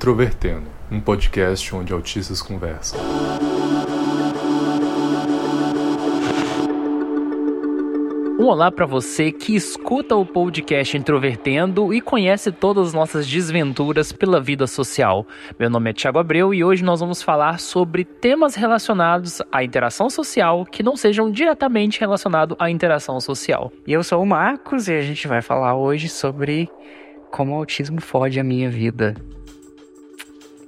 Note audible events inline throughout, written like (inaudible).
Introvertendo, um podcast onde autistas conversam. Um olá para você que escuta o podcast Introvertendo e conhece todas as nossas desventuras pela vida social. Meu nome é Thiago Abreu e hoje nós vamos falar sobre temas relacionados à interação social que não sejam diretamente relacionados à interação social. E eu sou o Marcos e a gente vai falar hoje sobre como o autismo fode a minha vida.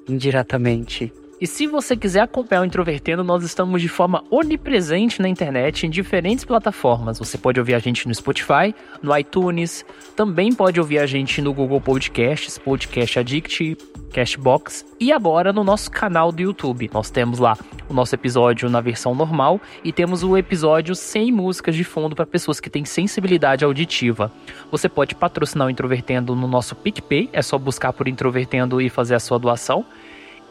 Indiretamente. E se você quiser acompanhar o Introvertendo, nós estamos de forma onipresente na internet, em diferentes plataformas. Você pode ouvir a gente no Spotify, no iTunes, também pode ouvir a gente no Google Podcasts, Podcast Addict, Cashbox e agora no nosso canal do YouTube. Nós temos lá o nosso episódio na versão normal e temos o episódio sem músicas de fundo para pessoas que têm sensibilidade auditiva. Você pode patrocinar o Introvertendo no nosso PicPay, é só buscar por Introvertendo e fazer a sua doação.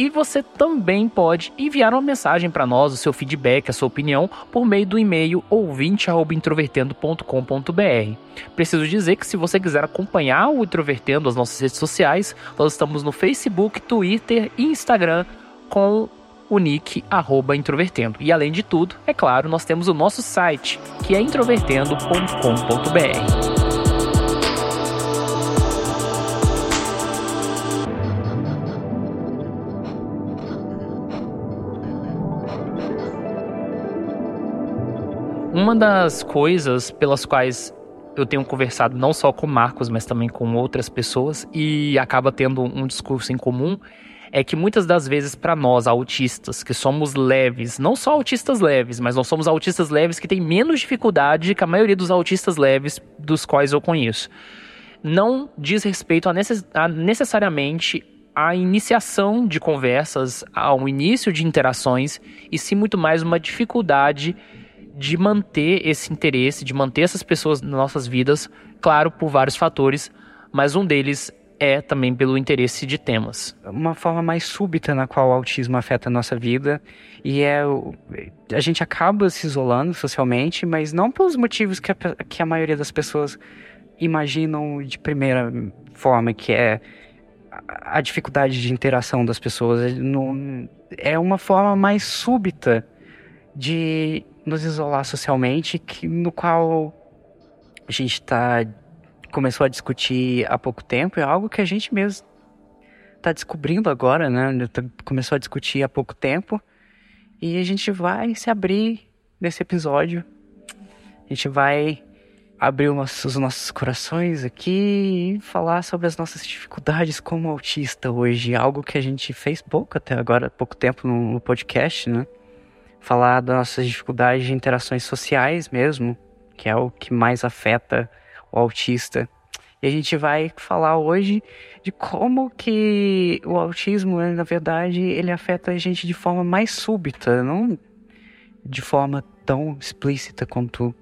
E você também pode enviar uma mensagem para nós, o seu feedback, a sua opinião, por meio do e-mail ouvinte.introvertendo.com.br. Preciso dizer que se você quiser acompanhar o Introvertendo, as nossas redes sociais, nós estamos no Facebook, Twitter e Instagram com o nick arroba introvertendo. E além de tudo, é claro, nós temos o nosso site, que é introvertendo.com.br. Uma das coisas pelas quais eu tenho conversado não só com Marcos, mas também com outras pessoas e acaba tendo um discurso em comum é que muitas das vezes para nós autistas que somos leves, não só autistas leves, mas nós somos autistas leves que têm menos dificuldade que a maioria dos autistas leves dos quais eu conheço. Não diz respeito a, necess a necessariamente a iniciação de conversas, ao início de interações, e sim muito mais uma dificuldade de manter esse interesse, de manter essas pessoas nas nossas vidas, claro, por vários fatores, mas um deles é também pelo interesse de temas. Uma forma mais súbita na qual o autismo afeta a nossa vida e é a gente acaba se isolando socialmente, mas não pelos motivos que a, que a maioria das pessoas imaginam de primeira forma, que é a dificuldade de interação das pessoas. É uma forma mais súbita de nos isolar socialmente, que, no qual a gente tá, começou a discutir há pouco tempo, é algo que a gente mesmo está descobrindo agora, né? Começou a discutir há pouco tempo, e a gente vai se abrir nesse episódio. A gente vai abrir os nossos, os nossos corações aqui e falar sobre as nossas dificuldades como autista hoje, algo que a gente fez pouco até agora, pouco tempo no podcast, né? Falar das nossas dificuldades de interações sociais mesmo, que é o que mais afeta o autista. E a gente vai falar hoje de como que o autismo, na verdade, ele afeta a gente de forma mais súbita, não de forma tão explícita quanto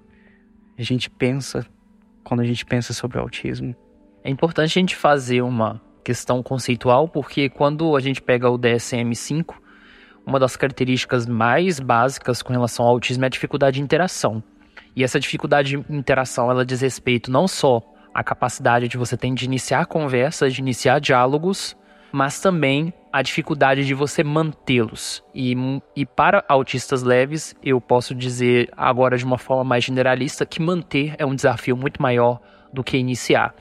a gente pensa quando a gente pensa sobre o autismo. É importante a gente fazer uma questão conceitual, porque quando a gente pega o DSM-5, uma das características mais básicas com relação ao autismo é a dificuldade de interação. E essa dificuldade de interação, ela diz respeito não só à capacidade de você ter de iniciar conversas, de iniciar diálogos, mas também a dificuldade de você mantê-los. E, e para autistas leves, eu posso dizer agora de uma forma mais generalista que manter é um desafio muito maior do que iniciar.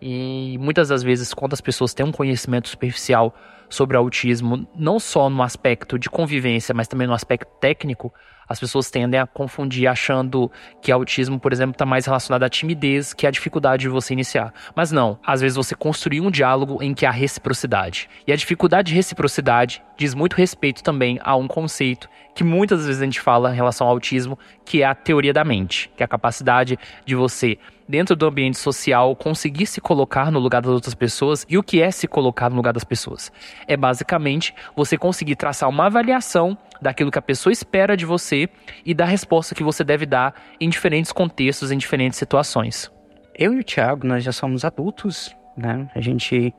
E muitas das vezes, quando as pessoas têm um conhecimento superficial sobre autismo, não só no aspecto de convivência, mas também no aspecto técnico, as pessoas tendem a confundir achando que autismo, por exemplo, está mais relacionado à timidez que à dificuldade de você iniciar. Mas não, às vezes você construir um diálogo em que há reciprocidade. E a dificuldade de reciprocidade diz muito respeito também a um conceito que muitas vezes a gente fala em relação ao autismo, que é a teoria da mente, que é a capacidade de você dentro do ambiente social, conseguir se colocar no lugar das outras pessoas. E o que é se colocar no lugar das pessoas? É basicamente você conseguir traçar uma avaliação daquilo que a pessoa espera de você e da resposta que você deve dar em diferentes contextos, em diferentes situações. Eu e o Thiago, nós já somos adultos, né? A gente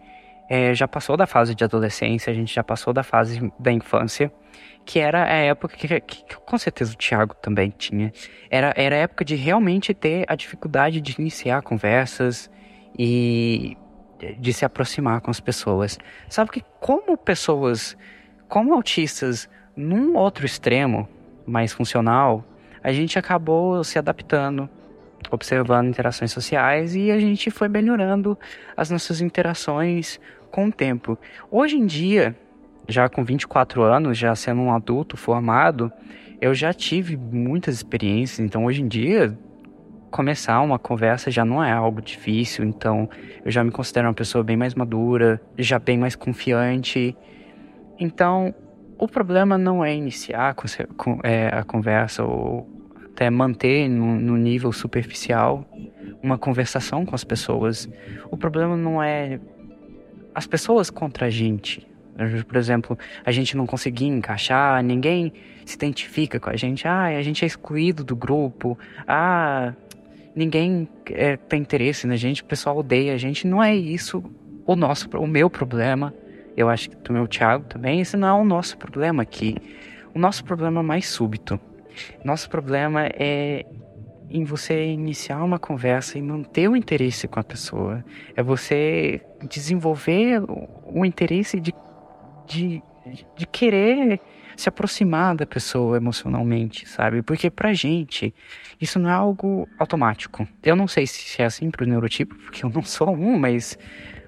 é, já passou da fase de adolescência, a gente já passou da fase da infância que era a época que, que, que, com certeza o Thiago também tinha. Era, era a época de realmente ter a dificuldade de iniciar conversas e de se aproximar com as pessoas. Sabe que como pessoas, como autistas, num outro extremo mais funcional, a gente acabou se adaptando, observando interações sociais e a gente foi melhorando as nossas interações com o tempo. Hoje em dia, já com 24 anos, já sendo um adulto formado, eu já tive muitas experiências, então hoje em dia começar uma conversa já não é algo difícil, então eu já me considero uma pessoa bem mais madura, já bem mais confiante. Então, o problema não é iniciar é, a conversa ou até manter no nível superficial uma conversação com as pessoas. O problema não é as pessoas contra a gente. Por exemplo, a gente não conseguir encaixar, ninguém se identifica com a gente. Ah, a gente é excluído do grupo. Ah, ninguém é, tem interesse na gente, o pessoal odeia a gente. Não é isso o nosso, o meu problema. Eu acho que do meu Thiago também. Esse não é o nosso problema aqui. O nosso problema é mais súbito. Nosso problema é em você iniciar uma conversa e manter o interesse com a pessoa. É você desenvolver o interesse de, de, de querer se aproximar da pessoa emocionalmente, sabe? Porque pra gente, isso não é algo automático. Eu não sei se é assim pro neurotipo, porque eu não sou um, mas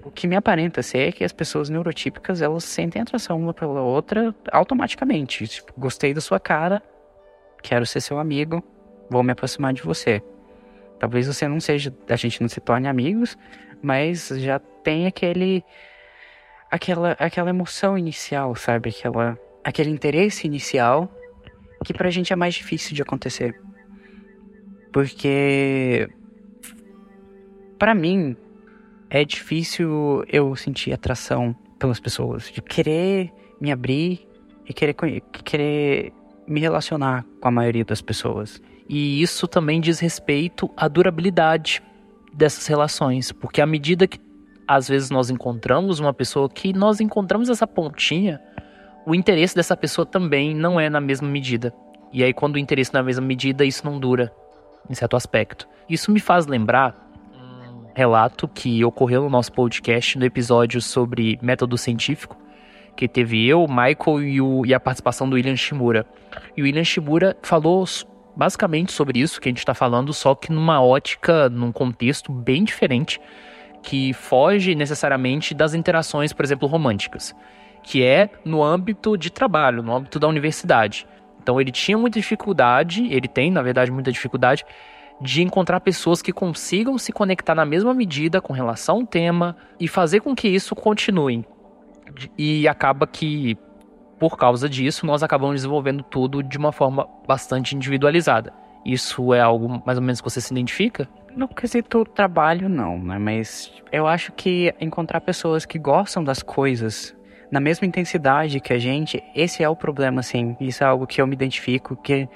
o que me aparenta ser é que as pessoas neurotípicas, elas sentem atração uma pela outra automaticamente. Tipo, gostei da sua cara, quero ser seu amigo, vou me aproximar de você. Talvez você não seja, a gente não se torne amigos, mas já tem aquele aquela aquela emoção inicial, sabe? Aquela aquele interesse inicial que pra gente é mais difícil de acontecer. Porque para mim é difícil eu sentir atração pelas pessoas, de querer me abrir e querer querer me relacionar com a maioria das pessoas. E isso também diz respeito à durabilidade dessas relações, porque à medida que às vezes nós encontramos uma pessoa que nós encontramos essa pontinha, o interesse dessa pessoa também não é na mesma medida. E aí, quando o interesse na mesma medida, isso não dura, em certo aspecto. Isso me faz lembrar um relato que ocorreu no nosso podcast, no episódio sobre método científico, que teve eu, Michael e, o, e a participação do William Shimura. E o William Shimura falou basicamente sobre isso que a gente está falando, só que numa ótica, num contexto bem diferente, que foge necessariamente das interações, por exemplo, românticas que é no âmbito de trabalho, no âmbito da universidade. Então ele tinha muita dificuldade, ele tem, na verdade, muita dificuldade de encontrar pessoas que consigam se conectar na mesma medida com relação ao tema e fazer com que isso continue. E acaba que, por causa disso, nós acabamos desenvolvendo tudo de uma forma bastante individualizada. Isso é algo mais ou menos que você se identifica? No quesito trabalho, não, né? Mas eu acho que encontrar pessoas que gostam das coisas na mesma intensidade que a gente, esse é o problema, assim. Isso é algo que eu me identifico, que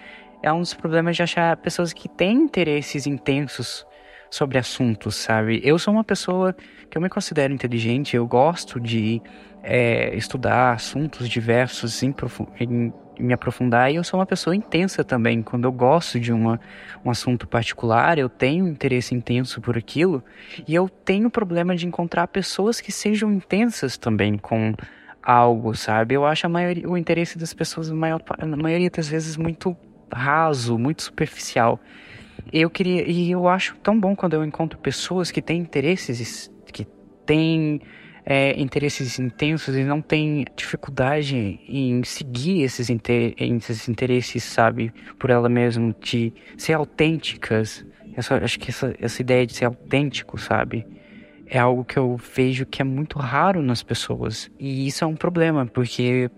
é um dos problemas de achar pessoas que têm interesses intensos sobre assuntos, sabe? Eu sou uma pessoa que eu me considero inteligente, eu gosto de é, estudar assuntos diversos, em, em, me aprofundar, e eu sou uma pessoa intensa também. Quando eu gosto de uma, um assunto particular, eu tenho interesse intenso por aquilo, e eu tenho problema de encontrar pessoas que sejam intensas também com algo, sabe? Eu acho a maioria, o interesse das pessoas, maior, na maioria das vezes, muito raso, muito superficial. Eu queria, e eu acho tão bom quando eu encontro pessoas que têm interesses, que têm é, interesses intensos e não têm dificuldade em seguir esses, inter, esses interesses, sabe? Por ela mesma, de ser autênticas. Eu só, acho que essa, essa ideia de ser autêntico, sabe? É algo que eu vejo que é muito raro nas pessoas. E isso é um problema, porque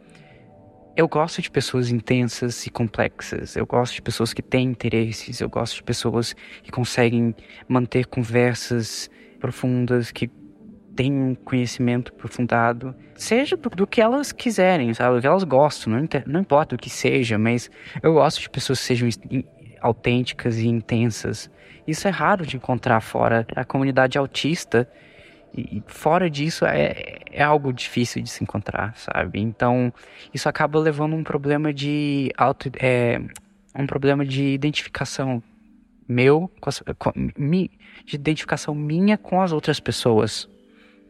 eu gosto de pessoas intensas e complexas. Eu gosto de pessoas que têm interesses. Eu gosto de pessoas que conseguem manter conversas profundas, que têm um conhecimento aprofundado. Seja do que elas quiserem, sabe? O que elas gostam. Não, não importa o que seja, mas eu gosto de pessoas que sejam autênticas e intensas. Isso é raro de encontrar fora. A comunidade autista, e fora disso, é, é algo difícil de se encontrar, sabe? Então, isso acaba levando um problema de auto, é, um problema de identificação meu, com as, com, mi, de identificação minha com as outras pessoas.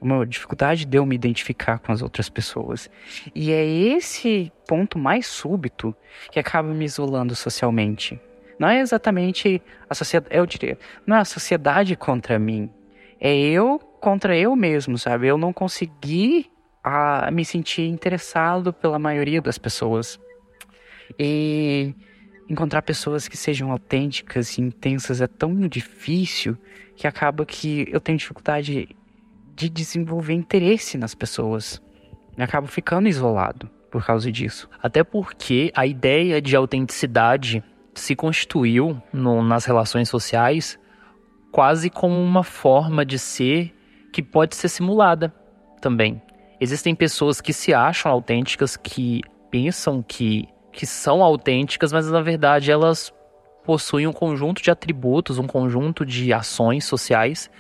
uma dificuldade de eu me identificar com as outras pessoas. E é esse ponto mais súbito que acaba me isolando socialmente. Não é exatamente a sociedade, eu diria, não é a sociedade contra mim. É eu contra eu mesmo, sabe? Eu não consegui a, me sentir interessado pela maioria das pessoas. E encontrar pessoas que sejam autênticas e intensas é tão difícil que acaba que eu tenho dificuldade de desenvolver interesse nas pessoas. Eu acabo ficando isolado por causa disso. Até porque a ideia de autenticidade se constituiu no, nas relações sociais quase como uma forma de ser que pode ser simulada também. Existem pessoas que se acham autênticas, que pensam que, que são autênticas, mas na verdade elas possuem um conjunto de atributos, um conjunto de ações sociais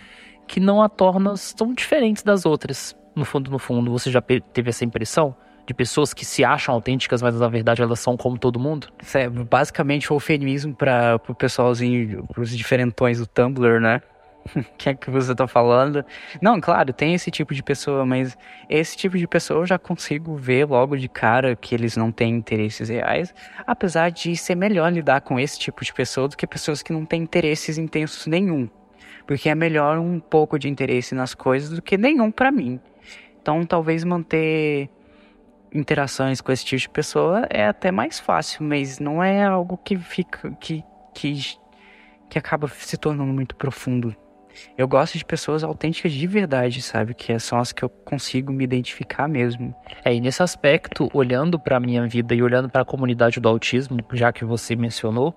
que não a tornam tão diferentes das outras. No fundo, no fundo, você já teve essa impressão? De pessoas que se acham autênticas, mas na verdade elas são como todo mundo? É basicamente o eufemismo para o pessoalzinho, para os diferentões do Tumblr, né? (laughs) que é que você tá falando? Não, claro, tem esse tipo de pessoa, mas esse tipo de pessoa eu já consigo ver logo de cara que eles não têm interesses reais, apesar de ser melhor lidar com esse tipo de pessoa do que pessoas que não têm interesses intensos nenhum. Porque é melhor um pouco de interesse nas coisas do que nenhum para mim. Então, talvez manter interações com esse tipo de pessoa é até mais fácil, mas não é algo que fica que que que acaba se tornando muito profundo. Eu gosto de pessoas autênticas de verdade, sabe? Que são as que eu consigo me identificar mesmo. É, e nesse aspecto, olhando para minha vida e olhando para a comunidade do autismo, já que você mencionou,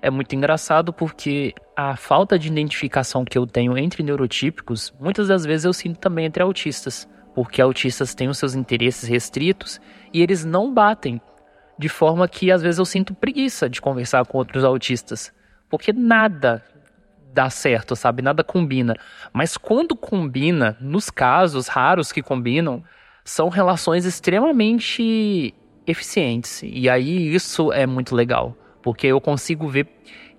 é muito engraçado porque a falta de identificação que eu tenho entre neurotípicos, muitas das vezes eu sinto também entre autistas, porque autistas têm os seus interesses restritos e eles não batem, de forma que às vezes eu sinto preguiça de conversar com outros autistas, porque nada dá certo, sabe? Nada combina. Mas quando combina, nos casos raros que combinam, são relações extremamente eficientes. E aí isso é muito legal porque eu consigo ver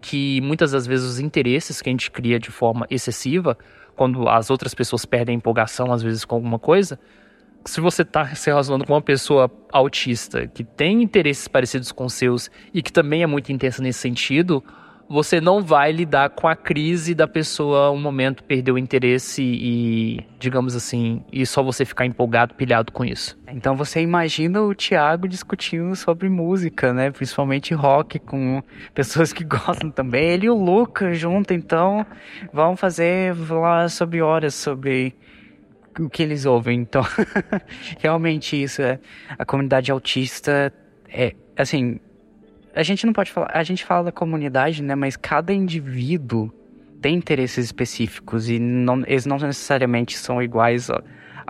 que muitas das vezes os interesses que a gente cria de forma excessiva, quando as outras pessoas perdem empolgação às vezes com alguma coisa, se você está se relacionando com uma pessoa autista que tem interesses parecidos com os seus e que também é muito intensa nesse sentido, você não vai lidar com a crise da pessoa um momento perder o interesse e, digamos assim, e só você ficar empolgado, pilhado com isso. Então você imagina o Thiago discutindo sobre música, né? Principalmente rock com (laughs) pessoas que gostam também. Ele e o Luca junto, então vão fazer lá sobre horas sobre o que eles ouvem. Então, (laughs) realmente isso é a comunidade autista é assim, a gente não pode falar, a gente fala da comunidade, né, mas cada indivíduo tem interesses específicos e não, eles não necessariamente são iguais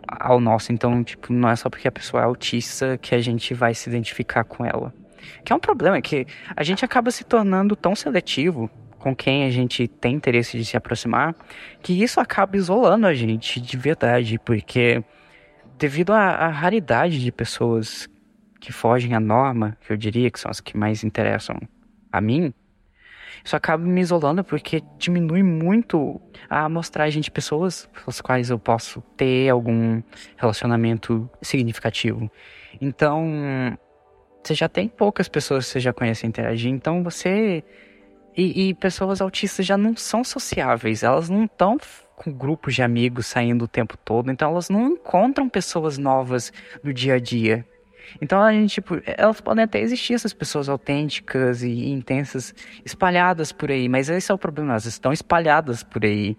ao, nosso, então, tipo, não é só porque a pessoa é autista que a gente vai se identificar com ela. Que é um problema, é que a gente acaba se tornando tão seletivo com quem a gente tem interesse de se aproximar, que isso acaba isolando a gente de verdade, porque devido à raridade de pessoas que fogem à norma, que eu diria que são as que mais interessam a mim, isso acaba me isolando porque diminui muito a amostragem de pessoas com as quais eu posso ter algum relacionamento significativo. Então, você já tem poucas pessoas que você já conhece interagir, então você. E, e pessoas autistas já não são sociáveis, elas não estão com grupos de amigos saindo o tempo todo, então elas não encontram pessoas novas no dia a dia. Então a gente, tipo, elas podem até existir essas pessoas autênticas e intensas espalhadas por aí, mas esse é o problema, elas estão espalhadas por aí.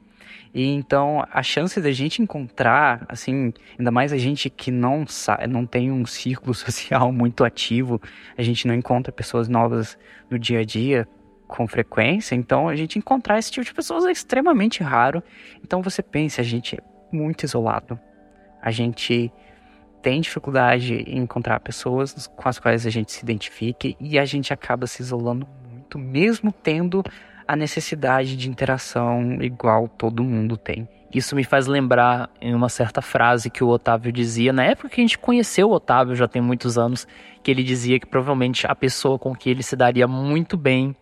E então a chance da gente encontrar, assim, ainda mais a gente que não não tem um círculo (laughs) social muito ativo, a gente não encontra pessoas novas no dia a dia com frequência, então a gente encontrar esse tipo de pessoas é extremamente raro. Então você pensa, a gente é muito isolado. A gente tem dificuldade em encontrar pessoas com as quais a gente se identifique e a gente acaba se isolando muito, mesmo tendo a necessidade de interação igual todo mundo tem. Isso me faz lembrar em uma certa frase que o Otávio dizia, na época que a gente conheceu o Otávio, já tem muitos anos, que ele dizia que provavelmente a pessoa com que ele se daria muito bem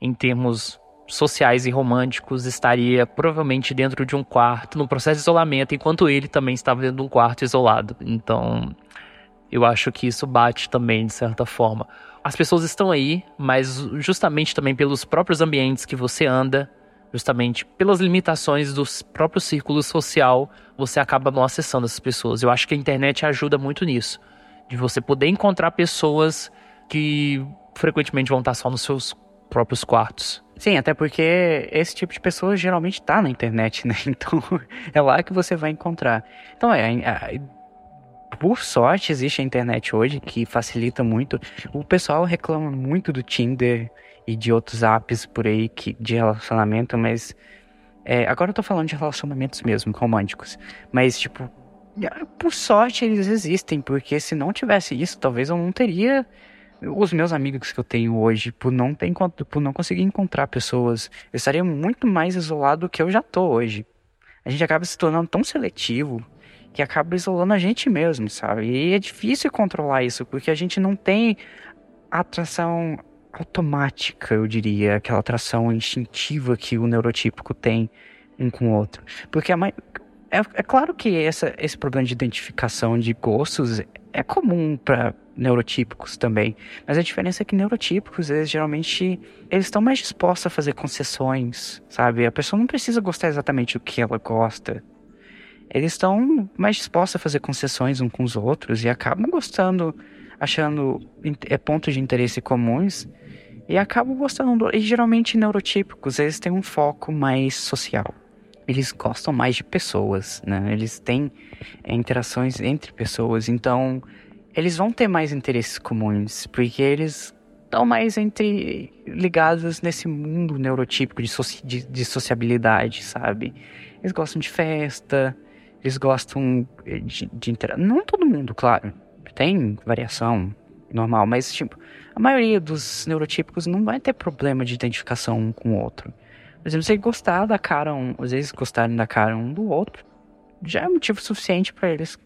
em termos sociais e românticos estaria provavelmente dentro de um quarto, no processo de isolamento, enquanto ele também estava dentro de um quarto isolado. Então, eu acho que isso bate também, de certa forma. As pessoas estão aí, mas justamente também pelos próprios ambientes que você anda, justamente pelas limitações do próprio círculo social, você acaba não acessando essas pessoas. Eu acho que a internet ajuda muito nisso, de você poder encontrar pessoas que frequentemente vão estar só nos seus próprios quartos. Sim, até porque esse tipo de pessoa geralmente está na internet, né? (laughs) Então é lá que você vai encontrar. Então é, é, por sorte existe a internet hoje que facilita muito. O pessoal reclama muito do Tinder e de outros apps por aí que, de relacionamento, mas é, agora eu tô falando de relacionamentos mesmo, românticos. Mas, tipo, por sorte eles existem, porque se não tivesse isso, talvez eu não teria os meus amigos que eu tenho hoje, por não, ter, por não conseguir encontrar pessoas, eu estaria muito mais isolado do que eu já tô hoje. A gente acaba se tornando tão seletivo que acaba isolando a gente mesmo, sabe? E é difícil controlar isso, porque a gente não tem atração automática, eu diria, aquela atração instintiva que o neurotípico tem um com o outro. Porque a, é, é claro que essa, esse problema de identificação de gostos é comum para neurotípicos também. Mas a diferença é que neurotípicos, eles geralmente eles estão mais dispostos a fazer concessões, sabe? A pessoa não precisa gostar exatamente do que ela gosta. Eles estão mais dispostos a fazer concessões uns com os outros e acabam gostando, achando é, pontos de interesse comuns e acabam gostando. E geralmente neurotípicos, eles têm um foco mais social eles gostam mais de pessoas, né? Eles têm é, interações entre pessoas, então eles vão ter mais interesses comuns, porque eles estão mais entre ligados nesse mundo neurotípico de, soci, de, de sociabilidade, sabe? Eles gostam de festa, eles gostam de, de interação. Não todo mundo, claro. Tem variação normal, mas tipo, a maioria dos neurotípicos não vai ter problema de identificação um com o outro. Por exemplo, você gostar da cara um, às vezes gostarem da cara um do outro, já é motivo suficiente para eles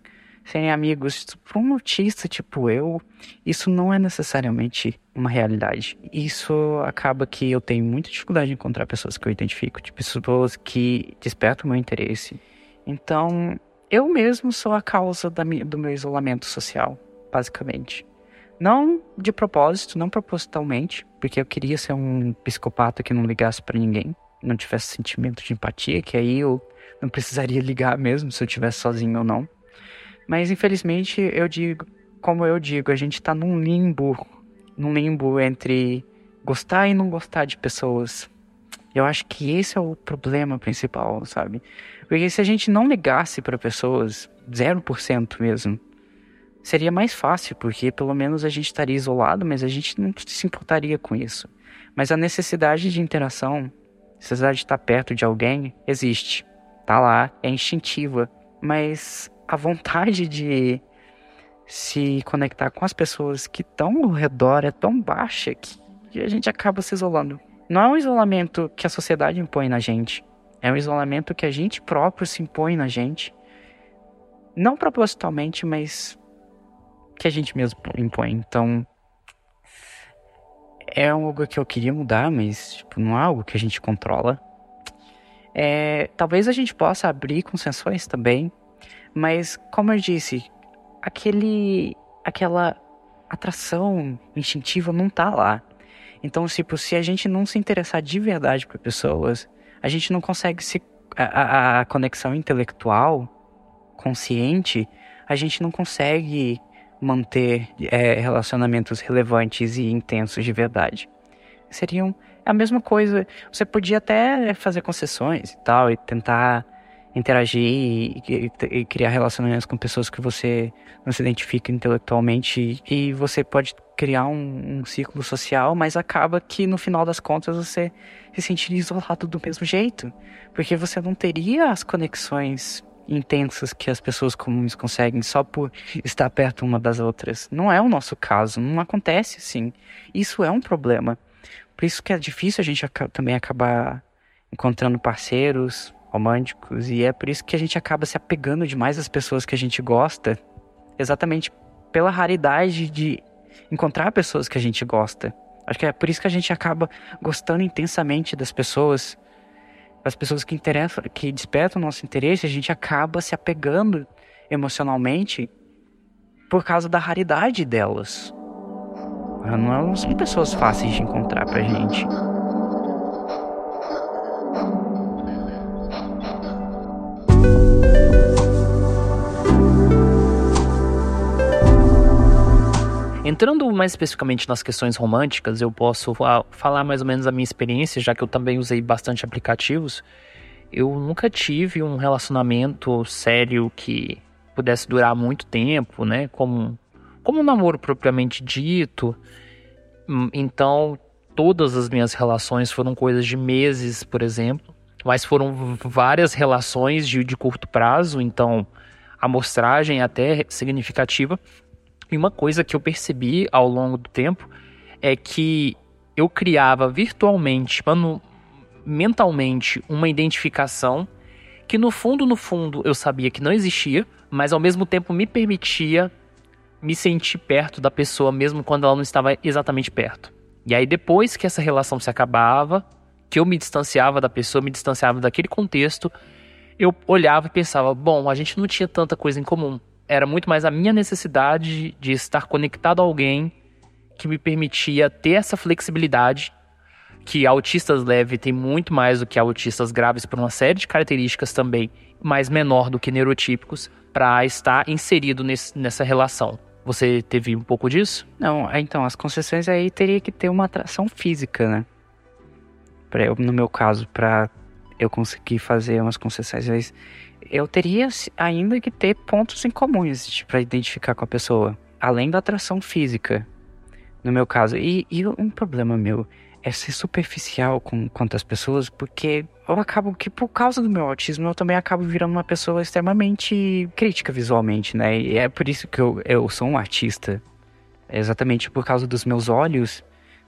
serem amigos. Para um autista tipo eu, isso não é necessariamente uma realidade. Isso acaba que eu tenho muita dificuldade de encontrar pessoas que eu identifico, de pessoas que despertam meu interesse. Então, eu mesmo sou a causa do meu isolamento social, basicamente. Não de propósito, não propositalmente, porque eu queria ser um psicopata que não ligasse para ninguém não tivesse sentimento de empatia, que aí eu não precisaria (laughs) ligar mesmo se eu estivesse sozinho ou não. Mas infelizmente eu digo, como eu digo, a gente tá num limbo, num limbo entre gostar e não gostar de pessoas. Eu acho que esse é o problema principal, sabe? Porque se a gente não ligasse para pessoas, 0% mesmo, seria mais fácil, porque pelo menos a gente estaria isolado, mas a gente não se importaria com isso. Mas a necessidade de interação necessidade de estar perto de alguém existe. Tá lá, é instintiva. Mas a vontade de se conectar com as pessoas que estão ao redor é tão baixa que a gente acaba se isolando. Não é um isolamento que a sociedade impõe na gente. É um isolamento que a gente próprio se impõe na gente. Não propositalmente, mas que a gente mesmo impõe. Então, é algo que eu queria mudar, mas tipo, não é algo que a gente controla. É, talvez a gente possa abrir concessões também, mas como eu disse, aquele, aquela atração instintiva não tá lá. Então, tipo, se a gente não se interessar de verdade por pessoas, a gente não consegue se a, a conexão intelectual consciente, a gente não consegue manter é, relacionamentos relevantes e intensos de verdade. Seriam a mesma coisa. Você podia até fazer concessões e tal, e tentar interagir e, e, e, criar relacionamentos com pessoas que você não se identifica intelectualmente e você pode criar um, um círculo social, mas acaba que no final das contas você se sentiria isolado do mesmo jeito, porque você não teria as conexões intensas que as pessoas comuns conseguem só por estar perto uma das outras. Não é o nosso caso, não acontece assim. Isso é um problema. Por isso que é difícil a gente também acabar encontrando parceiros românticos e é por isso que a gente acaba se apegando demais às pessoas que a gente gosta, exatamente pela raridade de encontrar pessoas que a gente gosta. Acho que é por isso que a gente acaba gostando intensamente das pessoas, as pessoas que interessam, que despertam o nosso interesse, a gente acaba se apegando emocionalmente por causa da raridade delas. Não são pessoas fáceis de encontrar pra gente. Entrando mais especificamente nas questões românticas, eu posso falar mais ou menos a minha experiência, já que eu também usei bastante aplicativos. Eu nunca tive um relacionamento sério que pudesse durar muito tempo, né? Como, como um namoro propriamente dito. Hum, então, todas as minhas relações foram coisas de meses, por exemplo. Mas foram várias relações de, de curto prazo, então a amostragem até significativa. E uma coisa que eu percebi ao longo do tempo é que eu criava virtualmente, mano, mentalmente, uma identificação que no fundo, no fundo, eu sabia que não existia, mas ao mesmo tempo me permitia me sentir perto da pessoa mesmo quando ela não estava exatamente perto. E aí depois que essa relação se acabava, que eu me distanciava da pessoa, me distanciava daquele contexto, eu olhava e pensava, bom, a gente não tinha tanta coisa em comum era muito mais a minha necessidade de estar conectado a alguém que me permitia ter essa flexibilidade que autistas leves têm muito mais do que autistas graves por uma série de características também, mais menor do que neurotípicos, para estar inserido nesse, nessa relação. Você teve um pouco disso? Não, então, as concessões aí teria que ter uma atração física, né? Pra no meu caso, para eu conseguir fazer umas concessões eu teria ainda que ter pontos em comuns para identificar com a pessoa, além da atração física, no meu caso. E, e um problema meu é ser superficial com quantas pessoas, porque eu acabo que por causa do meu autismo eu também acabo virando uma pessoa extremamente crítica visualmente, né? E é por isso que eu, eu sou um artista. É exatamente por causa dos meus olhos,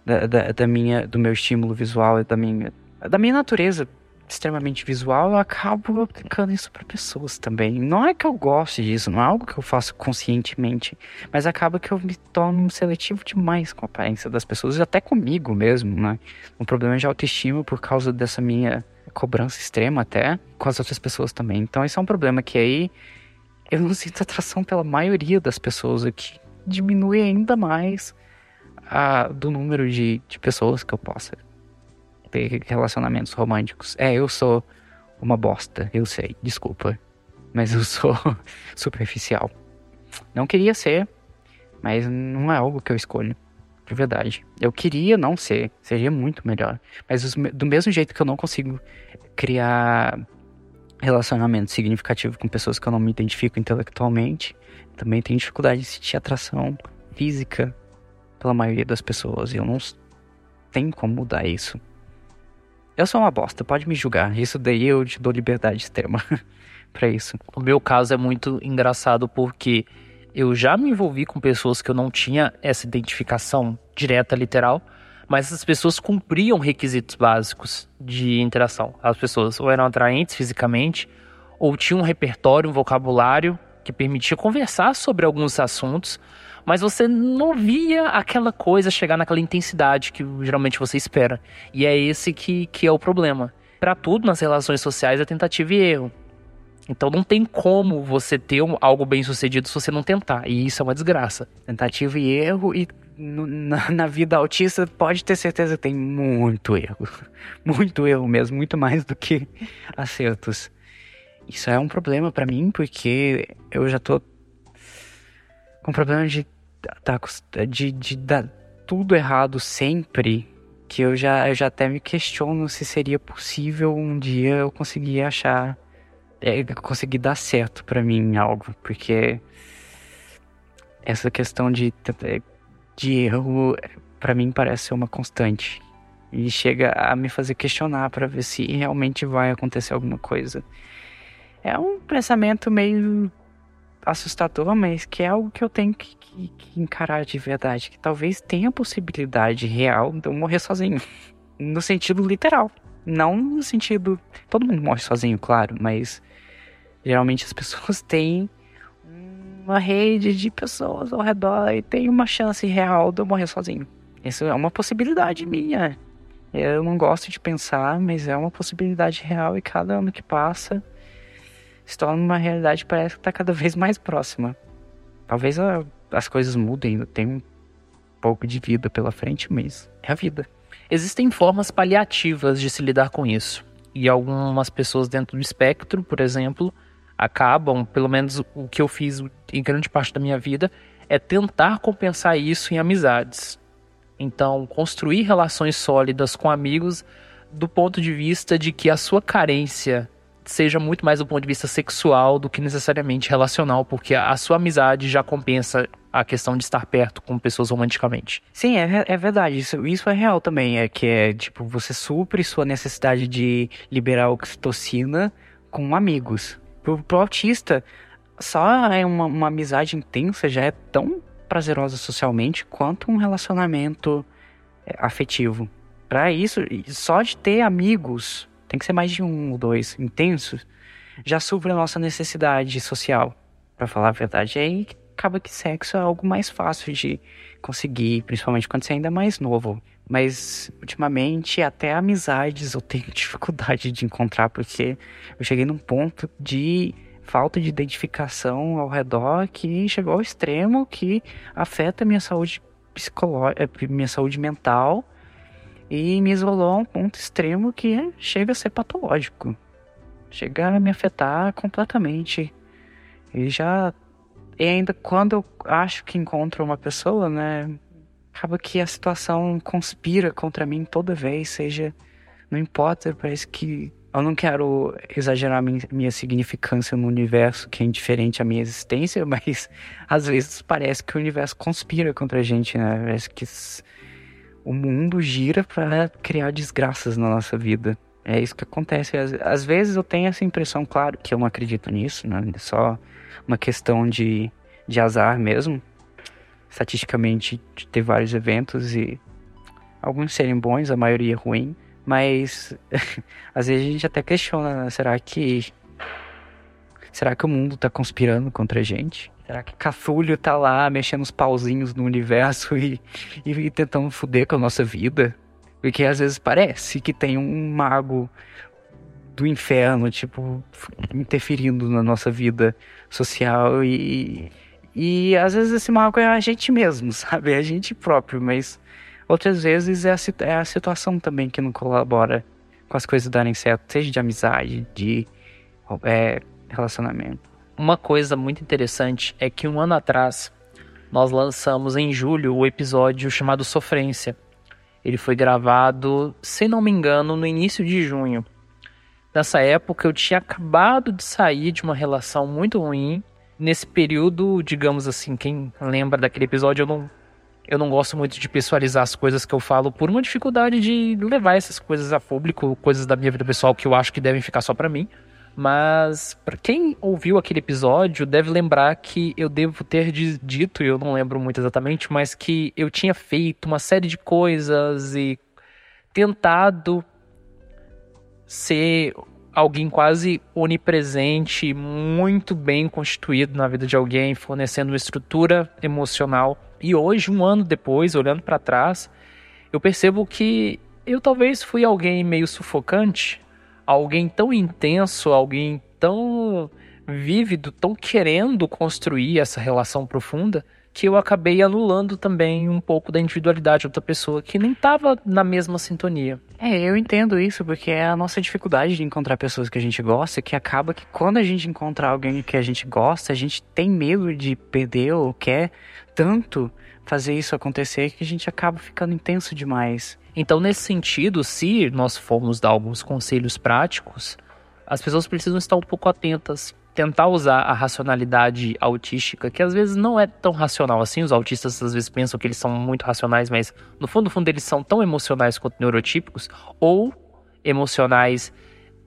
da, da, da minha, do meu estímulo visual, da minha, da minha natureza extremamente visual, eu acabo aplicando isso para pessoas também. Não é que eu goste disso, não é algo que eu faço conscientemente, mas acaba que eu me torno seletivo demais com a aparência das pessoas, até comigo mesmo, né? Um problema de autoestima por causa dessa minha cobrança extrema até com as outras pessoas também. Então esse é um problema que aí eu não sinto atração pela maioria das pessoas, o que diminui ainda mais a, do número de, de pessoas que eu possa ter relacionamentos românticos. É, eu sou uma bosta, eu sei, desculpa. Mas eu sou (laughs) superficial. Não queria ser, mas não é algo que eu escolho. De verdade. Eu queria não ser, seria muito melhor. Mas os, do mesmo jeito que eu não consigo criar relacionamento significativo com pessoas que eu não me identifico intelectualmente, também tenho dificuldade de sentir atração física pela maioria das pessoas. E eu não tenho como mudar isso. Eu sou uma bosta, pode me julgar. Isso daí eu te dou liberdade extrema (laughs) para isso. O meu caso é muito engraçado porque eu já me envolvi com pessoas que eu não tinha essa identificação direta, literal, mas essas pessoas cumpriam requisitos básicos de interação. As pessoas ou eram atraentes fisicamente, ou tinham um repertório, um vocabulário que permitia conversar sobre alguns assuntos, mas você não via aquela coisa chegar naquela intensidade que geralmente você espera. E é esse que, que é o problema. Para tudo nas relações sociais é tentativa e erro. Então não tem como você ter algo bem sucedido se você não tentar. E isso é uma desgraça. Tentativa e erro, e na, na, vida autista pode ter certeza que tem muito erro. (laughs) Muito erro mesmo, muito mais do que (laughs) acertos. Isso é um problema para mim, porque eu já tô com problema de tá, de, de dar tudo errado sempre, que eu já, eu já até me questiono se seria possível um dia eu conseguir achar, é, conseguir dar certo para mim algo, porque essa questão de, de erro para mim parece ser uma constante e chega a me fazer questionar para ver se realmente vai acontecer alguma coisa. É um pensamento meio assustador, mas que é algo que eu tenho que, que, que encarar de verdade. Que talvez tenha possibilidade real de eu morrer sozinho. No sentido literal. Não no sentido. Todo mundo morre sozinho, claro, mas geralmente as pessoas (laughs) têm uma rede de pessoas ao redor e tem uma chance real de eu morrer sozinho. Isso é uma possibilidade minha. Eu não gosto de pensar, mas é uma possibilidade real e cada ano que passa se torna uma realidade que parece que está cada vez mais próxima. Talvez a, as coisas mudem, tem um pouco de vida pela frente, mas é a vida. Existem formas paliativas de se lidar com isso. E algumas pessoas dentro do espectro, por exemplo, acabam, pelo menos o que eu fiz em grande parte da minha vida, é tentar compensar isso em amizades. Então, construir relações sólidas com amigos do ponto de vista de que a sua carência seja muito mais do ponto de vista sexual do que necessariamente relacional, porque a sua amizade já compensa a questão de estar perto com pessoas romanticamente. Sim, é, é verdade. Isso, isso é real também. É que é tipo, você supre sua necessidade de liberar oxitocina com amigos. Pro, pro autista, só é uma, uma amizade intensa já é tão prazerosa socialmente quanto um relacionamento é, afetivo. Para isso, só de ter amigos, tem que ser mais de um ou dois intensos, já supre a nossa necessidade social. Para falar a verdade, aí acaba que sexo é algo mais fácil de conseguir, principalmente quando você ainda é mais novo. Mas ultimamente até amizades eu tenho (laughs) dificuldade de encontrar porque eu cheguei num ponto de falta de identificação ao redor que chegou ao extremo que afeta minha saúde psicológica, eh, minha saúde mental e me isolou a um ponto extremo que chega a ser patológico. Chega a me afetar completamente. E já e ainda quando eu acho que encontro uma pessoa, né, acaba que a situação conspira contra mim toda vez, seja não importa, parece que eu não quero exagerar minha, significância no universo que é indiferente à minha existência, (laughs) mas às vezes parece que o universo conspira contra a gente, né? Parece que o mundo gira para criar desgraças na nossa vida. É isso que acontece. Às, às, vezes eu tenho essa impressão, claro, que eu não acredito nisso, né? É só uma questão de, de azar mesmo. Estatisticamente, de ter vários eventos e alguns serem bons, a maioria ruim. Mas (laughs) às vezes a gente até questiona, né? será que será que o mundo tá conspirando contra a gente? Será que Cthulhu tá lá mexendo os pauzinhos no universo e, e, e tentando foder com a nossa vida? Porque às vezes parece que tem um mago do inferno, tipo, interferindo na nossa vida social e, e às vezes esse mago é a gente mesmo, (laughs) sabe? É a gente próprio, mas Outras vezes é a, é a situação também que não colabora com as coisas darem certo, seja de amizade, de é, relacionamento. Uma coisa muito interessante é que um ano atrás nós lançamos em julho o episódio chamado Sofrência. Ele foi gravado, se não me engano, no início de junho. Nessa época eu tinha acabado de sair de uma relação muito ruim. Nesse período, digamos assim, quem lembra daquele episódio, eu não eu não gosto muito de pessoalizar as coisas que eu falo por uma dificuldade de levar essas coisas a público, coisas da minha vida pessoal que eu acho que devem ficar só para mim. Mas para quem ouviu aquele episódio, deve lembrar que eu devo ter dito, eu não lembro muito exatamente, mas que eu tinha feito uma série de coisas e tentado ser alguém quase onipresente, muito bem constituído na vida de alguém, fornecendo uma estrutura emocional. E hoje, um ano depois, olhando para trás, eu percebo que eu talvez fui alguém meio sufocante, alguém tão intenso, alguém tão vívido, tão querendo construir essa relação profunda, que eu acabei anulando também um pouco da individualidade de outra pessoa que nem estava na mesma sintonia. É, eu entendo isso, porque é a nossa dificuldade de encontrar pessoas que a gente gosta, que acaba que quando a gente encontrar alguém que a gente gosta, a gente tem medo de perder ou quer tanto fazer isso acontecer que a gente acaba ficando intenso demais. Então, nesse sentido, se nós formos dar alguns conselhos práticos, as pessoas precisam estar um pouco atentas, tentar usar a racionalidade autística, que às vezes não é tão racional assim. Os autistas às vezes pensam que eles são muito racionais, mas no fundo, no fundo, eles são tão emocionais quanto neurotípicos, ou emocionais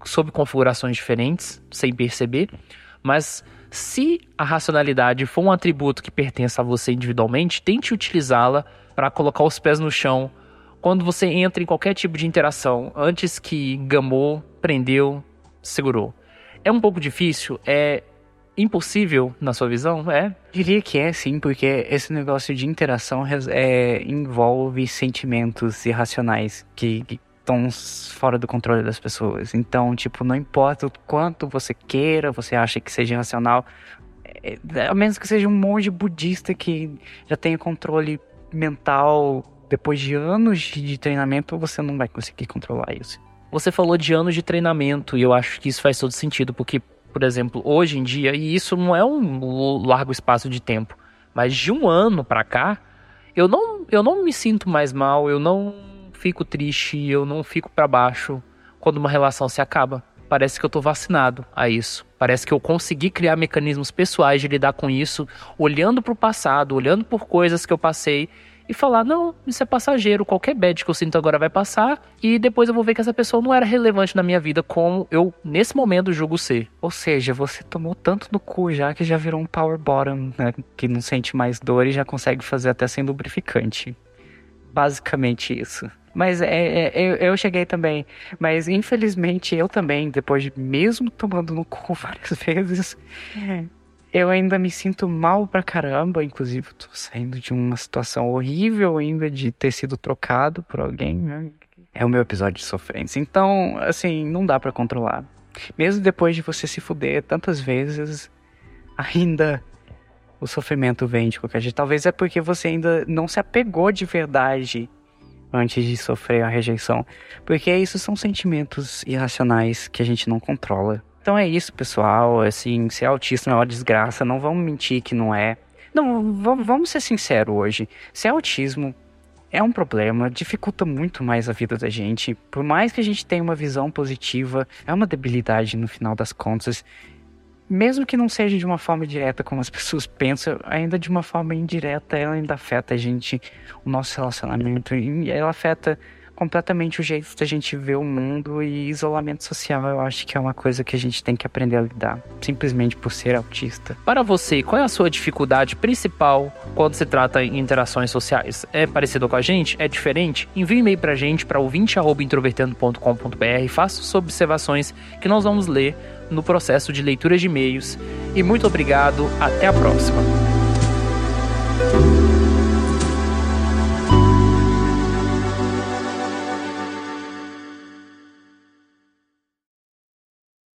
sob configurações diferentes, sem perceber. Mas se a racionalidade for um atributo que pertence a você individualmente, tente utilizá-la para colocar os pés no chão quando você entra em qualquer tipo de interação, antes que gamou, prendeu, segurou. É um pouco difícil, é impossível na sua visão? É? Diria que é sim, porque esse negócio de interação é, envolve sentimentos irracionais que, que fora do controle das pessoas. Então, tipo, não importa o quanto você queira, você acha que seja irracional, é, a menos que seja um monge budista que já tenha controle mental depois de anos de treinamento, você não vai conseguir controlar isso. Você falou de anos de treinamento e eu acho que isso faz todo sentido, porque, por exemplo, hoje em dia, e isso não é um largo espaço de tempo, mas de um ano para cá, eu não, eu não me sinto mais mal, eu não fico triste, eu não fico para baixo quando uma relação se acaba. Parece que eu tô vacinado a isso. Parece que eu consegui criar mecanismos pessoais de lidar com isso, olhando para o passado, olhando por coisas que eu passei e falar: não, isso é passageiro, qualquer bad que eu sinto agora vai passar, e depois eu vou ver que essa pessoa não era relevante na minha vida como eu, nesse momento, julgo ser. Ou seja, você tomou tanto no cu já que já virou um power bottom, né? Que não sente mais dor e já consegue fazer até sem lubrificante. Basicamente isso. Mas é, é, eu, eu cheguei também. Mas infelizmente eu também, depois de mesmo tomando no cu (laughs) várias vezes, é eu ainda me sinto mal pra caramba. Inclusive, tô saindo de uma situação horrível ainda de ter sido trocado por alguém. Né? É o meu episódio de sofrência. Então, assim, não dá para controlar. Mesmo depois de você se fuder tantas vezes, ainda o sofrimento vem de qualquer jeito. Talvez é porque você ainda não se apegou de verdade antes de sofrer a rejeição. Porque isso são sentimentos irracionais que a gente não controla. Então é isso, pessoal. Assim, ser autista é uma desgraça. Não vamos mentir que não é. Não, vamos ser sinceros hoje. Ser autismo é um problema, dificulta muito mais a vida da gente. Por mais que a gente tenha uma visão positiva, é uma debilidade no final das contas. Mesmo que não seja de uma forma direta como as pessoas pensam, ainda de uma forma indireta, ela ainda afeta a gente, o nosso relacionamento, e ela afeta completamente o jeito da gente ver o mundo e isolamento social eu acho que é uma coisa que a gente tem que aprender a lidar, simplesmente por ser autista. Para você, qual é a sua dificuldade principal quando se trata em interações sociais? É parecido com a gente? É diferente? Envie um e-mail pra gente para ouvinte@introvertendo.com.br, faça suas observações que nós vamos ler no processo de leitura de e-mails. E muito obrigado, até a próxima.